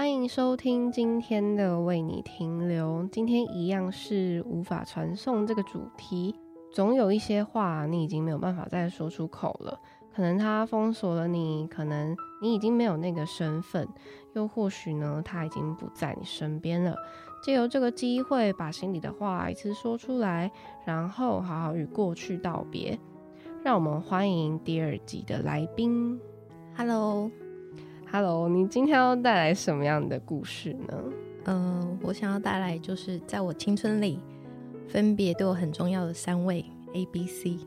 欢迎收听今天的为你停留。今天一样是无法传送这个主题。总有一些话你已经没有办法再说出口了，可能他封锁了你，可能你已经没有那个身份，又或许呢，他已经不在你身边了。借由这个机会，把心里的话一次说出来，然后好好与过去道别。让我们欢迎第二集的来宾。Hello，Hello，你今天要带来什么样的故事呢？嗯、呃，我想要带来就是在我青春里。分别对我很重要的三位 A、B、C。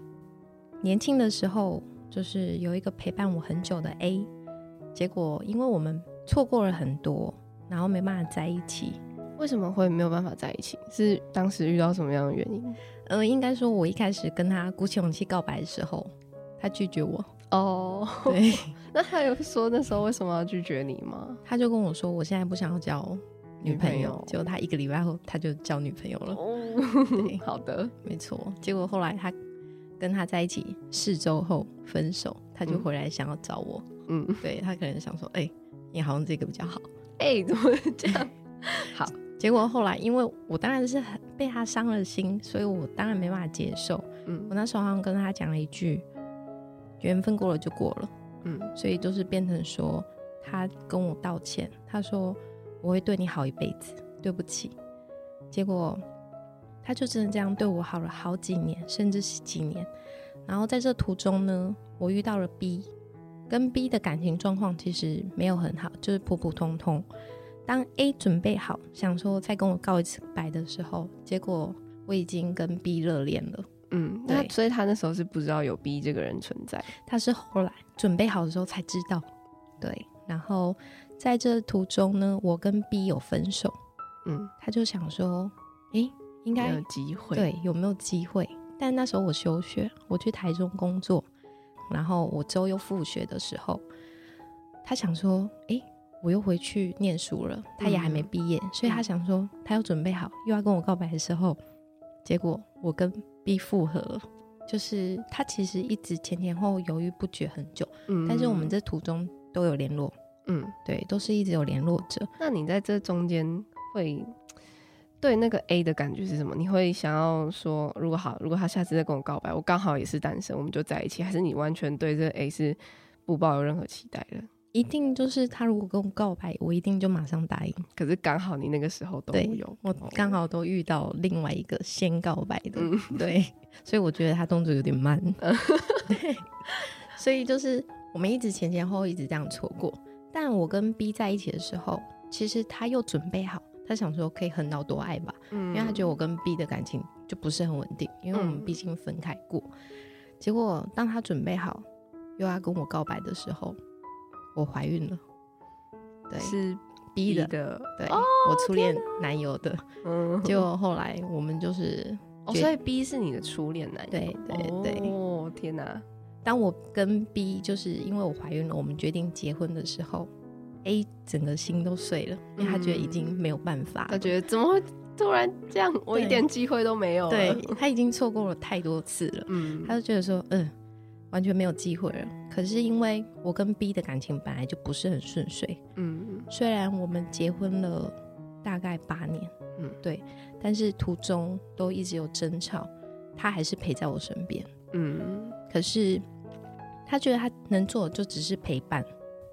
年轻的时候，就是有一个陪伴我很久的 A，结果因为我们错过了很多，然后没办法在一起。为什么会没有办法在一起？是当时遇到什么样的原因？呃，应该说，我一开始跟他鼓起勇气告白的时候，他拒绝我。哦，对。那他有说那时候为什么要拒绝你吗？他就跟我说，我现在不想要交女朋友。结果他一个礼拜后，他就交女朋友了。哦 对，好的，没错。结果后来他跟他在一起四周后分手，他就回来想要找我。嗯，对，他可能想说，哎、欸，你好像这个比较好。哎、欸，怎么会这样？好，结果后来因为我当然是很被他伤了心，所以我当然没办法接受。嗯，我那时候好像跟他讲了一句，缘分过了就过了。嗯，所以就是变成说他跟我道歉，他说我会对你好一辈子，对不起。结果。他就真的这样对我好了好几年，甚至十几年。然后在这途中呢，我遇到了 B，跟 B 的感情状况其实没有很好，就是普普通通。当 A 准备好想说再跟我告一次白的时候，结果我已经跟 B 热恋了。嗯，那所以他那时候是不知道有 B 这个人存在，他是后来准备好的时候才知道。对，然后在这途中呢，我跟 B 有分手。嗯，他就想说，诶。应该有机会，对，有没有机会？但那时候我休学，我去台中工作，然后我之后又复学的时候，他想说：“哎，我又回去念书了。”他也还没毕业，嗯，所以他想说，他要准备好又要跟我告白的时候，结果我跟 B 复合，就是他其实一直前前后后犹豫不决很久，嗯，但是我们这途中都有联络，嗯，对，都是一直有联络着。那你在这中间会？对那个 A 的感觉是什么？你会想要说，如果好，如果他下次再跟我告白，我刚好也是单身，我们就在一起，还是你完全对这个 A 是不抱有任何期待的？一定就是他如果跟我告白，我一定就马上答应。可是刚好你那个时候都有，我刚好都遇到另外一个先告白的，嗯、对，所以我觉得他动作有点慢。对，所以就是我们一直前前后后一直这样错过。但我跟 B 在一起的时候，其实他又准备好。他想说可以横刀夺爱吧，嗯，因为他觉得我跟 B 的感情就不是很稳定，因为我们毕竟分开过。嗯。结果当他准备好又要跟我告白的时候，我怀孕了。对，是 B 的，对，哦，我初恋男友的。嗯，结果后来我们就是，哦，所以 B 是你的初恋男友。对对对。哦，天哪！当我跟 B 就是因为我怀孕了，我们决定结婚的时候。A 整个心都碎了，因为他觉得已经没有办法，他觉得怎么会突然这样，我一点机会都没有了。对，他已经错过了太多次了，嗯，他就觉得说，嗯，完全没有机会了。可是因为我跟 B 的感情本来就不是很顺遂，嗯，虽然我们结婚了大概八年，嗯，对，但是途中都一直有争吵，他还是陪在我身边，嗯，可是他觉得他能做的就只是陪伴。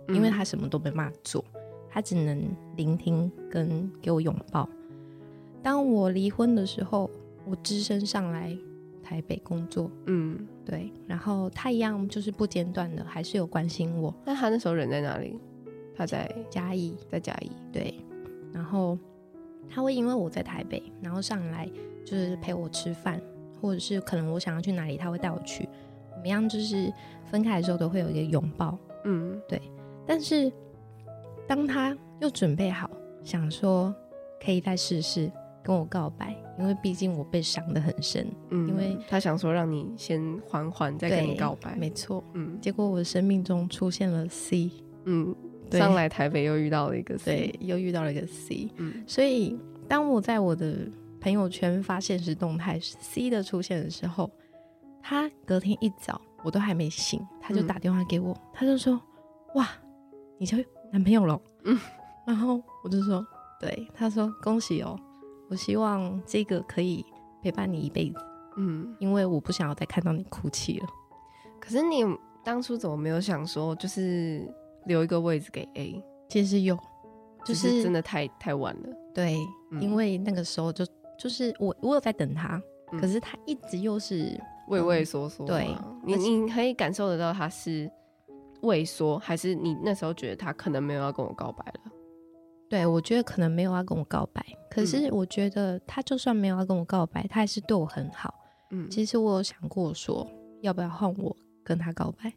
因为他什么都没办法做，他只能聆听跟给我拥抱。当我离婚的时候，我只身上来台北工作，嗯，对，然后他一样就是不间断的，还是有关心我。那他那时候人在哪里？他在嘉义，在嘉义，对。然后他会因为我在台北，然后上来就是陪我吃饭，或者是可能我想要去哪里，他会带我去。我们一样就是分开的时候都会有一个拥抱，嗯，对。但是，当他又准备好，想说可以再试试跟我告白，因为毕竟我被伤得很深。嗯，因为他想说让你先缓缓，再跟你告白。没错，嗯。结果我的生命中出现了 C，嗯，上来台北又遇到了一个 C，对，又遇到了一个 C。嗯，所以当我在我的朋友圈发现实动态 C 的出现的时候，他隔天一早我都还没醒，他就打电话给我，嗯，他就说：“哇。”你交男朋友了？嗯，然后我就说，对，他说恭喜哦，我希望这个可以陪伴你一辈子，嗯，因为我不想要再看到你哭泣了。可是你当初怎么没有想说，就是留一个位置给 A？其实有，就是、真的太太晚了。对，嗯、因为那个时候就就是我我有在等他，嗯、可是他一直又是畏畏缩缩。对，你你可以感受得到他是畏缩，还是你那时候觉得他可能没有要跟我告白了？对，我觉得可能没有要跟我告白。可是我觉得他就算没有要跟我告白，他还是对我很好。嗯，其实我有想过说要不要换我跟他告白。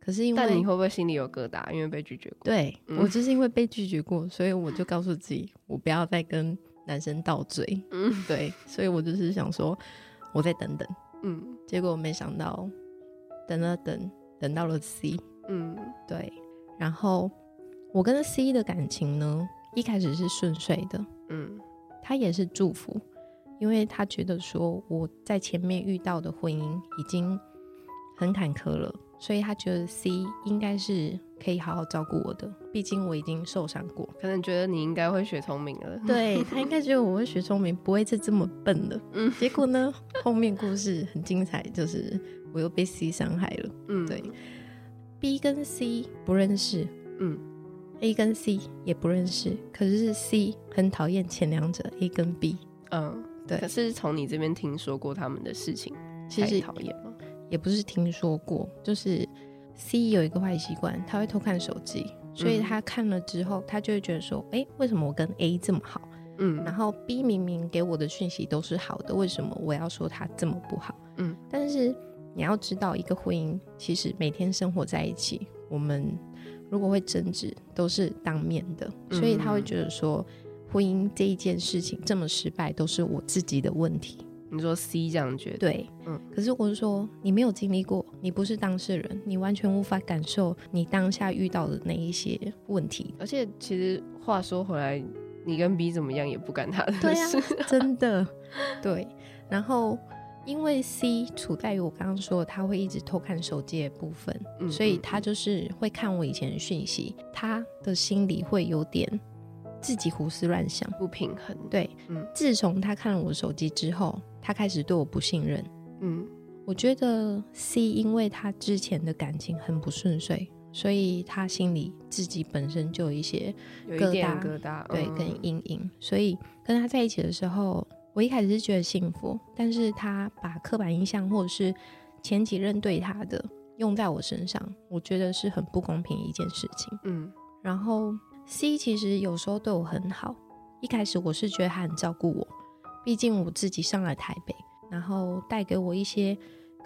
可是因为，但你会不会心里有疙瘩？因为被拒绝过。对，嗯、我就是因为被拒绝过，所以我就告诉自己，我不要再跟男生倒嘴。嗯，对，所以我就是想说，我再等等。嗯，结果没想到，等了等，等到了 C。嗯，对。然后我跟 C 的感情呢，一开始是顺遂的。嗯，他也是祝福，因为他觉得说我在前面遇到的婚姻已经很坎坷了。所以他觉得 C 应该是可以好好照顾我的，毕竟我已经受伤过。可能觉得你应该会学聪明了，对，他应该觉得我会学聪明，不会是这么笨的。嗯，结果呢，后面故事很精彩，就是我又被 C 伤害了。嗯，对，B 跟 C 不认识，嗯，A 跟 C 也不认识，可是 C 很讨厌前两者 A 跟 B。嗯，对。可是从你这边听说过他们的事情，其实讨厌吗？也不是听说过，就是 C 有一个坏习惯，他会偷看手机，所以他看了之后，他就会觉得说，哎、欸，为什么我跟 A 这么好？嗯，然后 B 明明给我的讯息都是好的，为什么我要说他这么不好？嗯，但是你要知道，一个婚姻其实每天生活在一起，我们如果会争执，都是当面的，所以他会觉得说，婚姻这一件事情这么失败，都是我自己的问题。你说 C 这样觉得？对，嗯。可是我是说，你没有经历过，你不是当事人，你完全无法感受你当下遇到的那一些问题。而且，其实话说回来，你跟 B 怎么样也不干他的事。对啊，真的。对。然后，因为 C 处在于我刚刚说他会一直偷看手机的部分，嗯，所以他就是会看我以前的讯息，他的心里会有点自己胡思乱想，不平衡。对，嗯。自从他看了我手机之后。他开始对我不信任，嗯，我觉得 C 因为他之前的感情很不顺遂，所以他心里自己本身就有一些疙瘩，疙瘩，对，跟阴影。所以跟他在一起的时候，我一开始是觉得幸福，但是他把刻板印象或者是前几任对他的用在我身上，我觉得是很不公平一件事情。嗯，然后 C 其实有时候对我很好，一开始我是觉得他很照顾我。毕竟我自己上了台北，然后带给我一些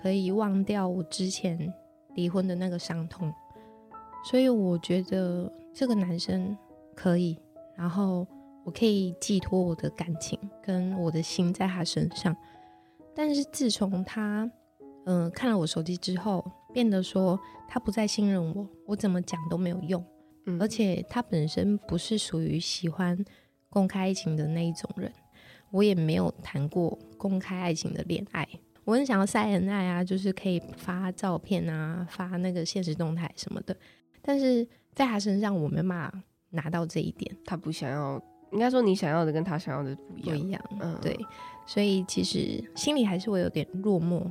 可以忘掉我之前离婚的那个伤痛，所以我觉得这个男生可以，然后我可以寄托我的感情跟我的心在他身上。但是自从他嗯、呃、看了我手机之后，变得说他不再信任我，我怎么讲都没有用，嗯，而且他本身不是属于喜欢公开爱情的那一种人。我也没有谈过公开爱情的恋爱，我很想要晒恩爱啊，就是可以发照片啊，发那个现实动态什么的。但是在他身上，我没办法拿到这一点。他不想要，应该说你想要的跟他想要的不一样。不一样，嗯，对。所以其实心里还是会有点落寞。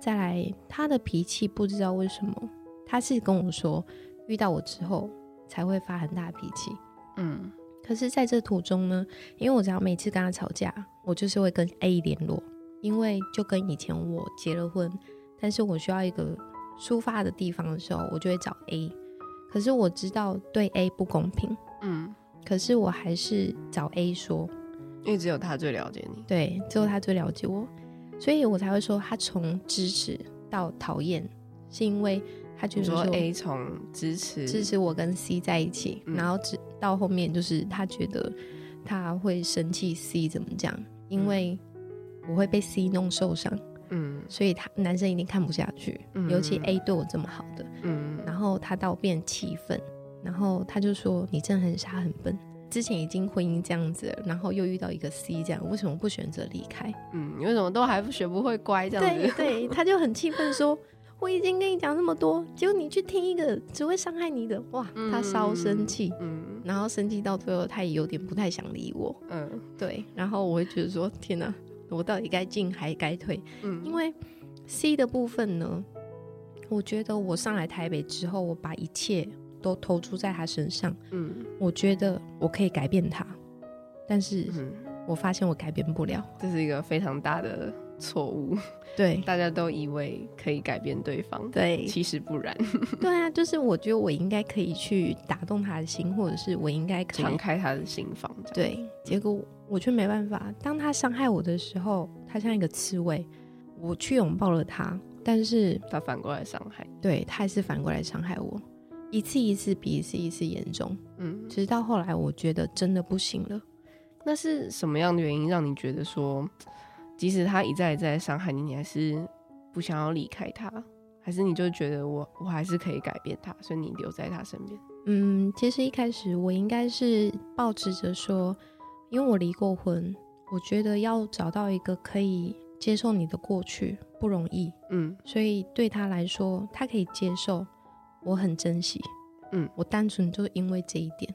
再来，他的脾气不知道为什么，他是跟我说遇到我之后才会发很大脾气。嗯。可是，在这途中呢，因为我只要每次跟他吵架，我就是会跟 A 联络，因为就跟以前我结了婚，但是我需要一个抒发的地方的时候，我就会找 A。可是我知道对 A 不公平，嗯，可是我还是找 A 说，因为只有他最了解你，对，只有他最了解我，所以我才会说他从支持到讨厌，是因为。他觉得说，说 A 从支持支持我跟 C 在一起，嗯、然后直到后面就是他觉得他会生气 C 怎么讲，因为我会被 C 弄受伤，嗯，所以他男生一定看不下去，嗯、尤其 A 对我这么好的，嗯，然后他到变气愤，然后他就说你真的很傻很笨，之前已经婚姻这样子了，然后又遇到一个 C 这样，为什么不选择离开？嗯，你为什么都还不学不会乖这样子？对对，他就很气愤说。我已经跟你讲那么多，结果你去听一个只会伤害你的，哇！他稍生气，嗯，然后生气到最后，他也有点不太想理我。嗯，对。然后我会觉得说，天哪，我到底该进还该退？嗯，因为 C 的部分呢，我觉得我上来台北之后，我把一切都投注在他身上。嗯，我觉得我可以改变他，但是我发现我改变不了。这是一个非常大的。错误，对，大家都以为可以改变对方，对，其实不然。对啊，就是我觉得我应该可以去打动他的心，或者是我应该可以敞开他的心房。对，结果我却没办法。当他伤害我的时候，他像一个刺猬，我去拥抱了他，但是他反过来伤害，对，他还是反过来伤害我，一次一次比一次一次严重。嗯，直到后来，我觉得真的不行了。那是什么样的原因让你觉得说？即使他一再一再伤害你，你还是不想要离开他，还是你就觉得我我还是可以改变他，所以你留在他身边？嗯，其实一开始我应该是抱持着说，因为我离过婚，我觉得要找到一个可以接受你的过去不容易。嗯，所以对他来说，他可以接受，我很珍惜。嗯，我单纯就因为这一点，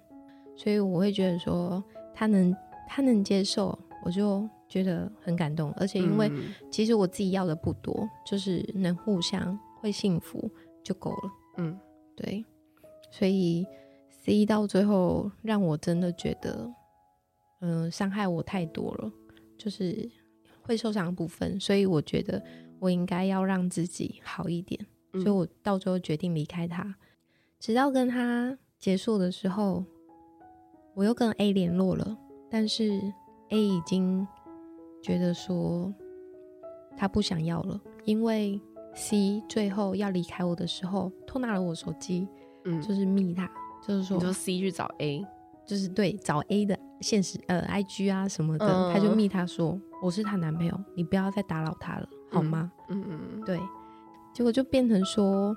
所以我会觉得说，他能他能接受，我就。觉得很感动，而且因为其实我自己要的不多，嗯、就是能互相会幸福就够了。嗯，对，所以 C 到最后让我真的觉得，嗯、呃，伤害我太多了，就是会受伤的部分，所以我觉得我应该要让自己好一点，嗯、所以我到最后决定离开他，直到跟他结束的时候，我又跟 A 联络了，但是 A 已经。觉得说他不想要了，因为 C 最后要离开我的时候，偷拿了我手机，嗯，就是密他，就是说，你说 C 去找 A，就是对找 A 的现实呃 IG 啊什么的，嗯、他就密他说我是他男朋友，你不要再打扰他了，好吗？嗯嗯，嗯。对，结果就变成说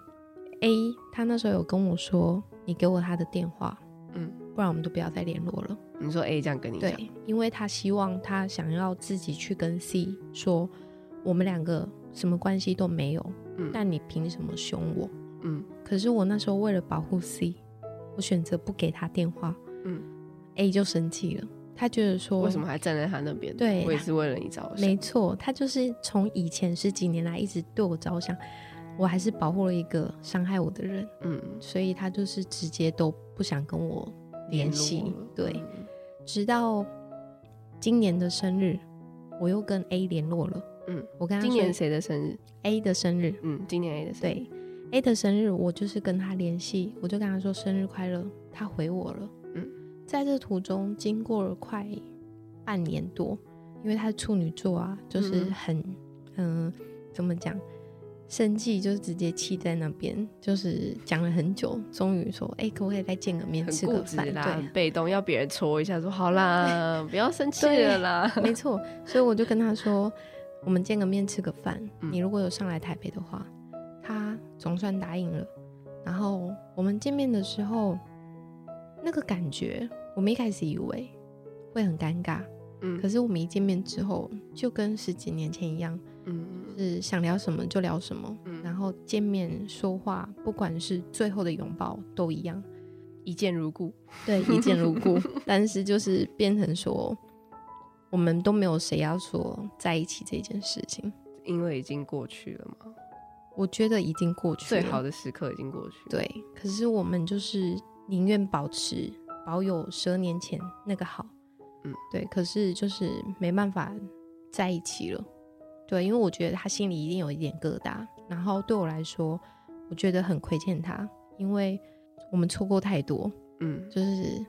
A 他那时候有跟我说，你给我他的电话，嗯，不然我们都不要再联络了。你说 A 这样跟你讲，对，因为他希望他想要自己去跟 C 说，我们两个什么关系都没有，嗯，但你凭什么凶我？嗯，可是我那时候为了保护 C，我选择不给他电话，嗯，A 就生气了，他觉得说，为什么还站在他那边？对，我也是为了你着想，没错，他就是从以前十几年来一直对我着想，我还是保护了一个伤害我的人，嗯，所以他就是直接都不想跟我联系，对。嗯直到今年的生日，我又跟 A 联络了。嗯，我跟他，今年谁的生日？A 的生日。嗯，今年 A 的生日。对，A 的生日，我就是跟他联系，我就跟他说生日快乐。他回我了。嗯，在这途中经过了快半年多，因为他是处女座啊，就是很嗯、呃，怎么讲？生气就是直接气在那边，就是讲了很久，终于说：“哎、欸，可不可以再见个面，吃个饭？”啦，对，很被动，要别人戳一下，说：“好啦，不要生气了啦。”没错，所以我就跟他说：“我们见个面，吃个饭。嗯、你如果有上来台北的话，他总算答应了。然后我们见面的时候，那个感觉，我们一开始以为会很尴尬，嗯，可是我们一见面之后，就跟十几年前一样。”嗯，是想聊什么就聊什么，嗯，然后见面说话，不管是最后的拥抱都一样，一见如故。对，一见如故。但是就是变成说，我们都没有谁要说在一起这件事情，因为已经过去了嘛。我觉得已经过去了，最好的时刻已经过去了。对，可是我们就是宁愿保持保有十二年前那个好，嗯，对。可是就是没办法在一起了。对，因为我觉得他心里一定有一点疙瘩，然后对我来说，我觉得很亏欠他，因为我们错过太多，嗯，就是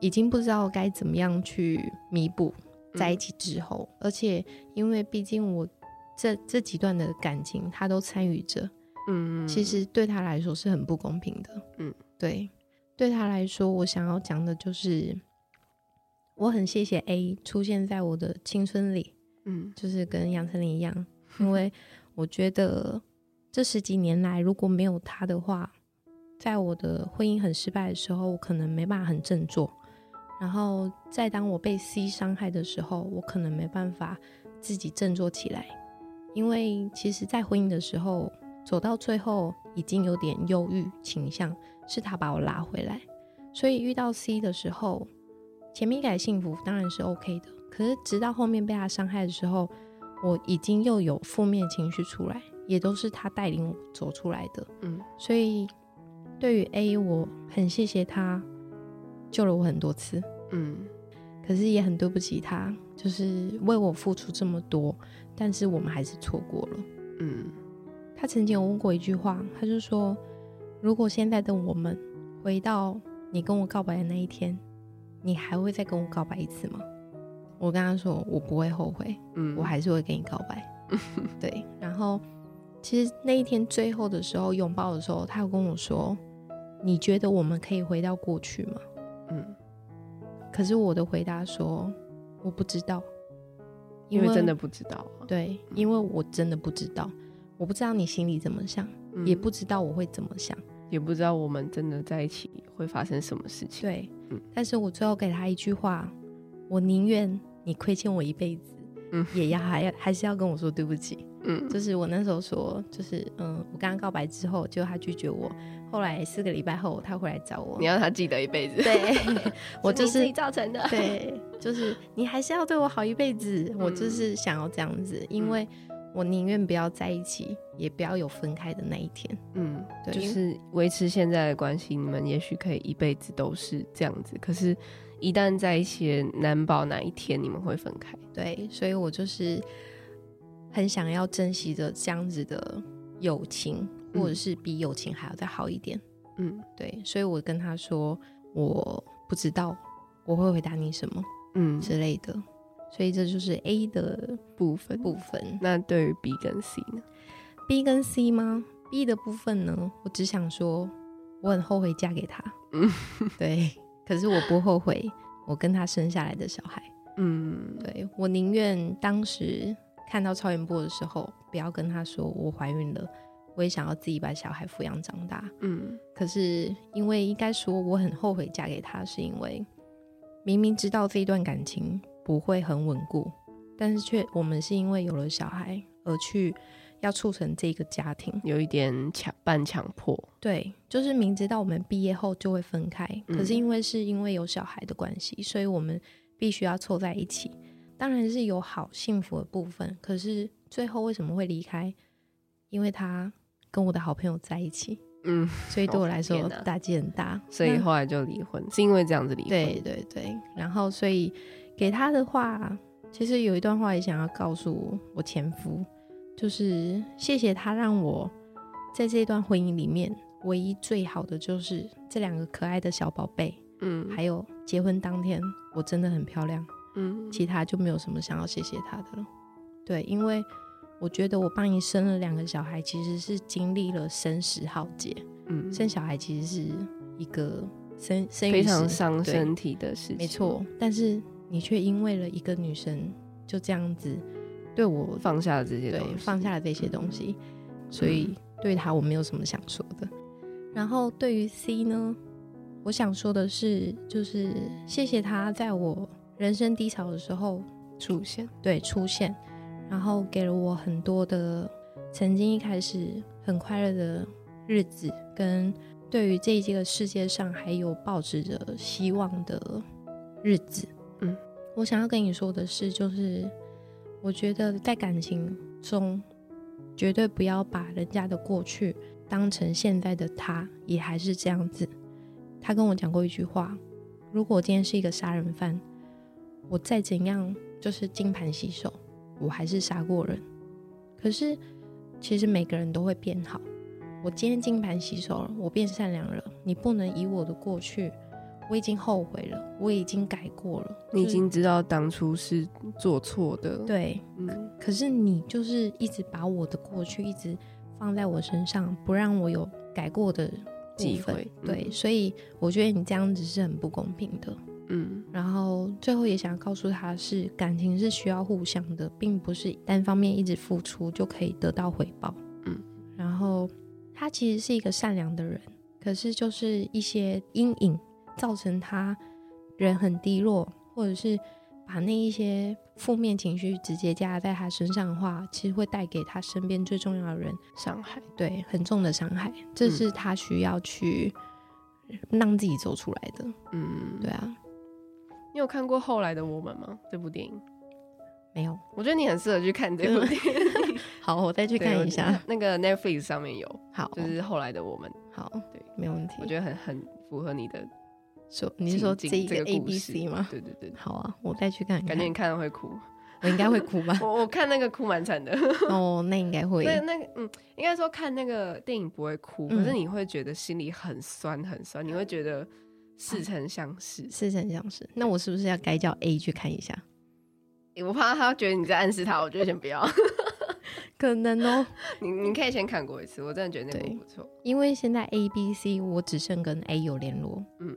已经不知道该怎么样去弥补在一起之后，嗯、而且因为毕竟我这这几段的感情他都参与着，嗯，其实对他来说是很不公平的，嗯，对，对他来说，我想要讲的就是，我很谢谢 A 出现在我的青春里。嗯，就是跟杨丞琳一样，因为我觉得这十几年来，如果没有他的话，在我的婚姻很失败的时候，我可能没办法很振作；然后在当我被 C 伤害的时候，我可能没办法自己振作起来。因为其实，在婚姻的时候走到最后，已经有点忧郁倾向，是他把我拉回来。所以遇到 C 的时候，前面一改幸福当然是 OK 的，可是直到后面被他伤害的时候，我已经又有负面情绪出来，也都是他带领我走出来的。嗯，所以对于 A，我很谢谢他救了我很多次。嗯，可是也很对不起他，就是为我付出这么多，但是我们还是错过了。嗯，他曾经有问过一句话，他就说：“如果现在的我们回到你跟我告白的那一天，你还会再跟我告白一次吗？”我跟他说：“我不会后悔，嗯，我还是会跟你告白。”对。然后，其实那一天最后的时候拥抱的时候，他有跟我说：“你觉得我们可以回到过去吗？”嗯。可是我的回答说：“我不知道。”因为真的不知道，对，因为我真的不知道，我不知道你心里怎么想，嗯，也不知道我会怎么想，也不知道我们真的在一起会发生什么事情。对，嗯，但是我最后给他一句话，我宁愿你亏欠我一辈子，嗯，也要还要还是要跟我说对不起。嗯，就是我那时候说，就是嗯，我刚刚告白之后，就他拒绝我。后来四个礼拜后，他回来找我，你要他记得一辈子。对，我就是自己造成的。对，就是你还是要对我好一辈子。嗯。我就是想要这样子，因为我宁愿不要在一起，也不要有分开的那一天。嗯，对，就是维持现在的关系，你们也许可以一辈子都是这样子。可是，一旦在一起，难保哪一天你们会分开。对，所以我就是。很想要珍惜着这样子的友情，或者是比友情还要再好一点。嗯，对，所以我跟他说，我不知道我会回答你什么，嗯之类的。所以这就是 A 的部分。部分。那对于 B 跟 C 呢？B 跟 C 吗？B 的部分呢？我只想说，我很后悔嫁给他。嗯，对。可是我不后悔我跟他生下来的小孩。嗯，对，我宁愿当时。看到超音波的时候，不要跟他说我怀孕了，我也想要自己把小孩抚养长大。嗯，可是因为应该说我很后悔嫁给他，是因为明明知道这一段感情不会很稳固，但是却我们是因为有了小孩而去要促成这个家庭，有一点强半强迫。对，就是明知道我们毕业后就会分开，嗯，可是因为是因为有小孩的关系，所以我们必须要凑在一起。当然是有好幸福的部分，可是最后为什么会离开？因为他跟我的好朋友在一起，嗯，所以对我来说打击很大，所以后来就离婚，是因为这样子离婚。对对对，然后所以给他的话，其实有一段话也想要告诉我前夫，就是谢谢他让我在这段婚姻里面唯一最好的就是这两个可爱的小宝贝，嗯，还有结婚当天我真的很漂亮。嗯，其他就没有什么想要谢谢他的了。对，因为我觉得我帮你生了两个小孩，其实是经历了生死浩劫。嗯，生小孩其实是一个生生非常伤身体的事情，没错。但是你却因为了一个女生就这样子对我放下了这些东西，对，放下了这些东西，所以对他我没有什么想说的。然后对于 C 呢，我想说的是，就是谢谢他在我。人生低潮的时候出现，对，出现，然后给了我很多的曾经一开始很快乐的日子，跟对于这一个世界上还有抱持着希望的日子。嗯，我想要跟你说的是，就是我觉得在感情中，绝对不要把人家的过去当成现在的他也还是这样子。他跟我讲过一句话：如果我今天是一个杀人犯。我再怎样就是金盘洗手，我还是杀过人。可是其实每个人都会变好。我今天金盘洗手了，我变善良了。你不能以我的过去，我已经后悔了，我已经改过了。你已经知道当初是做错的。对，嗯。可是你就是一直把我的过去一直放在我身上，不让我有改过的机会。对，嗯。所以我觉得你这样子是很不公平的。嗯，然后最后也想告诉他是感情是需要互相的，并不是单方面一直付出就可以得到回报。嗯，然后他其实是一个善良的人，可是就是一些阴影造成他人很低落，或者是把那一些负面情绪直接加在他身上的话，其实会带给他身边最重要的人伤害，对，很重的伤害。这是他需要去让自己走出来的。嗯，对啊。你有看过《后来的我们》吗？这部电影没有。我觉得你很适合去看这部电影。好，我再去看一下。那个 Netflix 上面有。好，就是《后来的我们》。好，对，没有问题。我觉得很很符合你的。说你是说这一个 A B C 吗？对对对。好啊，我再去看看。感觉你看了会哭。我应该会哭吧？我我看那个哭蛮惨的。哦，那应该会。那那个嗯，应该说看那个电影不会哭，可是你会觉得心里很酸很酸，你会觉得似曾相识，似曾相识。那我是不是要该叫 A 去看一下？我怕他觉得你在暗示他，我觉得先不要。可能哦，你你可以先看过一次，我真的觉得那部不错。因为现在 A、B、C 我只剩跟 A 有联络，嗯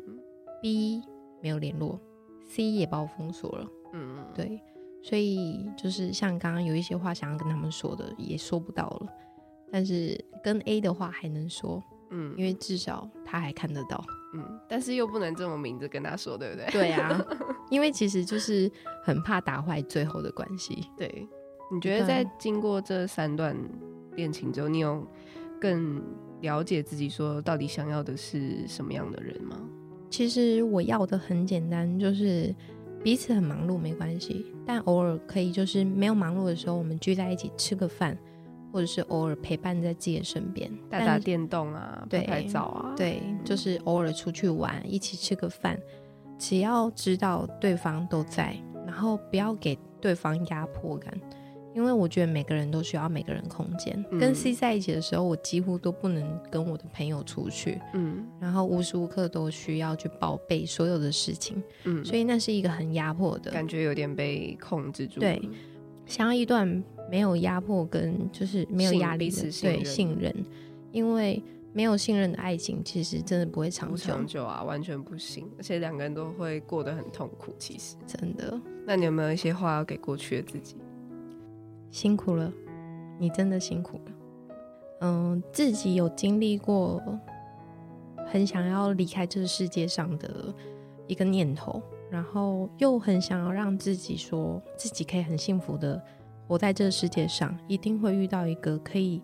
，B 没有联络，C 也把我封锁了，嗯嗯，对。所以就是像刚刚有一些话想要跟他们说的，也说不到了。但是跟 A 的话还能说，嗯，因为至少他还看得到，嗯。但是又不能这么明着跟他说，对不对？对啊，因为其实就是很怕打坏最后的关系。对，你觉得在经过这三段恋情之后，你有更了解自己，说到底想要的是什么样的人吗？其实我要的很简单，就是。彼此很忙碌没关系，但偶尔可以就是没有忙碌的时候，我们聚在一起吃个饭，或者是偶尔陪伴在自己的身边，打打电动啊，拍拍照啊，对，就是偶尔出去玩，一起吃个饭，只要知道对方都在，然后不要给对方压迫感。因为我觉得每个人都需要每个人空间。嗯、跟 C 在一起的时候，我几乎都不能跟我的朋友出去，嗯，然后无时无刻都需要去报备所有的事情，嗯，所以那是一个很压迫的感觉，有点被控制住。对，想要一段没有压迫跟就是没有压力的对信任，因为没有信任的爱情其实真的不会长久，长久啊，完全不行，而且两个人都会过得很痛苦。其实真的，那你有没有一些话要给过去的自己？辛苦了，你真的辛苦了。嗯，自己有经历过很想要离开这个世界上的一个念头，然后又很想要让自己说自己可以很幸福的活在这个世界上，一定会遇到一个可以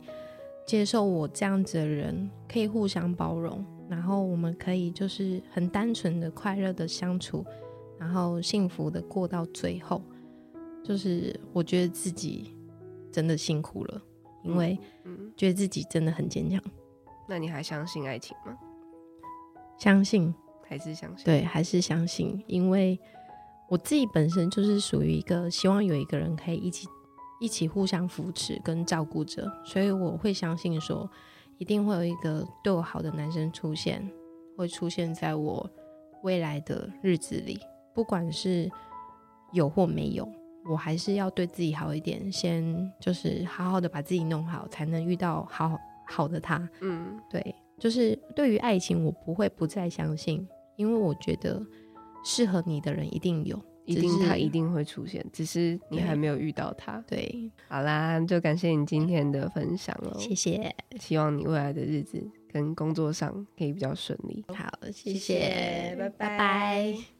接受我这样子的人，可以互相包容，然后我们可以就是很单纯的快乐的相处，然后幸福的过到最后。就是我觉得自己。真的辛苦了，因为觉得自己真的很坚强。那你还相信爱情吗？相信，还是相信？对，还是相信。因为我自己本身就是属于一个希望有一个人可以一起一起互相扶持跟照顾着，所以我会相信说，一定会有一个对我好的男生出现，会出现在我未来的日子里，不管是有或没有。我还是要对自己好一点，先就是好好的把自己弄好，才能遇到好好的他。嗯，对，就是对于爱情，我不会不再相信，因为我觉得适合你的人一定有，一定他一定会出现，只是你还没有遇到他。对，好啦，就感谢你今天的分享了，谢谢，希望你未来的日子跟工作上可以比较顺利。好，谢谢，谢谢，拜拜。拜拜。